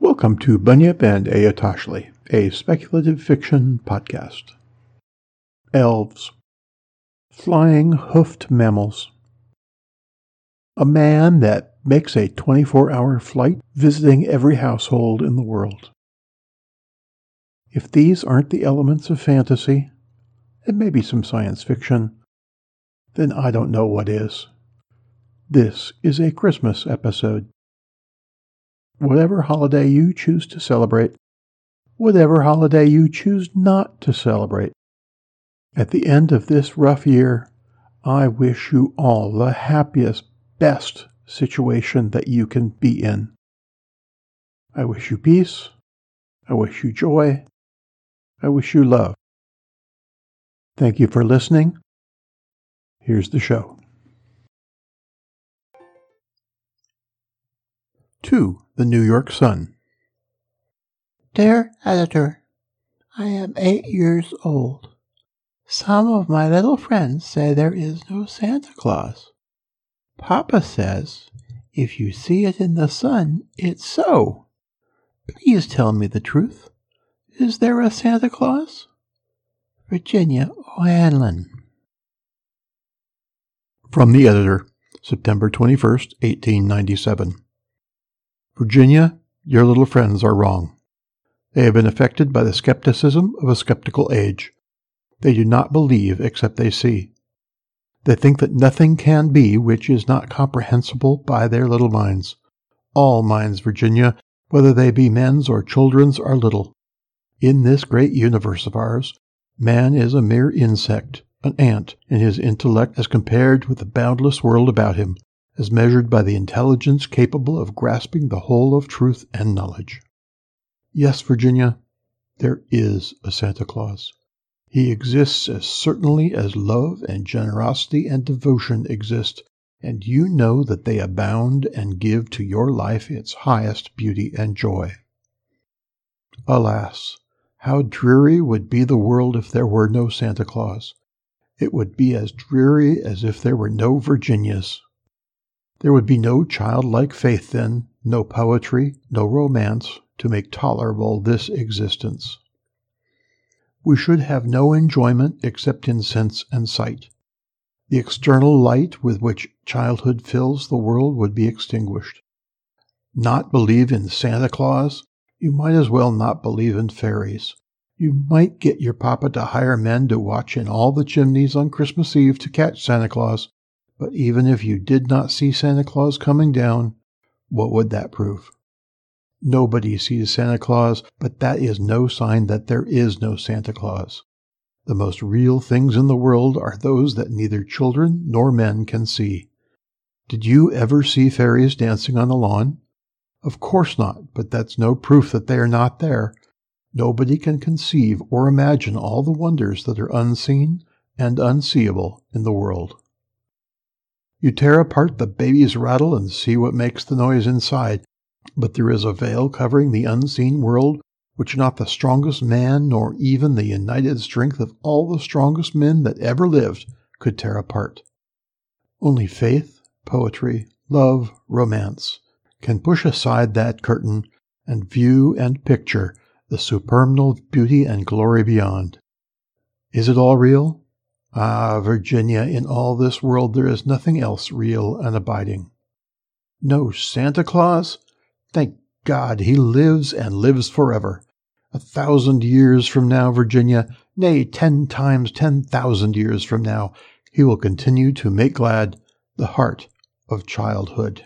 Welcome to Bunyip and Ayatashli, a speculative fiction podcast. Elves. Flying hoofed mammals. A man that makes a 24 hour flight visiting every household in the world. If these aren't the elements of fantasy, and maybe some science fiction, then I don't know what is. This is a Christmas episode. Whatever holiday you choose to celebrate, whatever holiday you choose not to celebrate, at the end of this rough year, I wish you all the happiest, best situation that you can be in. I wish you peace. I wish you joy. I wish you love. Thank you for listening. Here's the show. 2. The New York Sun. Dear Editor, I am eight years old. Some of my little friends say there is no Santa Claus. Papa says if you see it in the sun, it's so. Please tell me the truth. Is there a Santa Claus? Virginia O'Hanlon. From the editor, September 21st, 1897. Virginia, your little friends are wrong. They have been affected by the skepticism of a skeptical age. They do not believe except they see. They think that nothing can be which is not comprehensible by their little minds. All minds, Virginia, whether they be men's or children's, are little. In this great universe of ours, man is a mere insect, an ant, in his intellect as compared with the boundless world about him, as measured by the intelligence capable of grasping the whole of truth and knowledge. Yes, Virginia, there is a Santa Claus. He exists as certainly as love and generosity and devotion exist, and you know that they abound and give to your life its highest beauty and joy. Alas! How dreary would be the world if there were no Santa Claus. It would be as dreary as if there were no Virginias. There would be no childlike faith then, no poetry, no romance, to make tolerable this existence. We should have no enjoyment except in sense and sight. The external light with which childhood fills the world would be extinguished. Not believe in Santa Claus? You might as well not believe in fairies. You might get your papa to hire men to watch in all the chimneys on Christmas Eve to catch Santa Claus, but even if you did not see Santa Claus coming down, what would that prove? Nobody sees Santa Claus, but that is no sign that there is no Santa Claus. The most real things in the world are those that neither children nor men can see. Did you ever see fairies dancing on the lawn? Of course not, but that's no proof that they are not there. Nobody can conceive or imagine all the wonders that are unseen and unseeable in the world. You tear apart the baby's rattle and see what makes the noise inside, but there is a veil covering the unseen world which not the strongest man nor even the united strength of all the strongest men that ever lived could tear apart. Only faith, poetry, love, romance can push aside that curtain and view and picture the supernal beauty and glory beyond. Is it all real? Ah, Virginia, in all this world there is nothing else real and abiding. No Santa Claus? Thank God he lives and lives forever. A thousand years from now, Virginia, nay, ten times ten thousand years from now, he will continue to make glad the heart of childhood.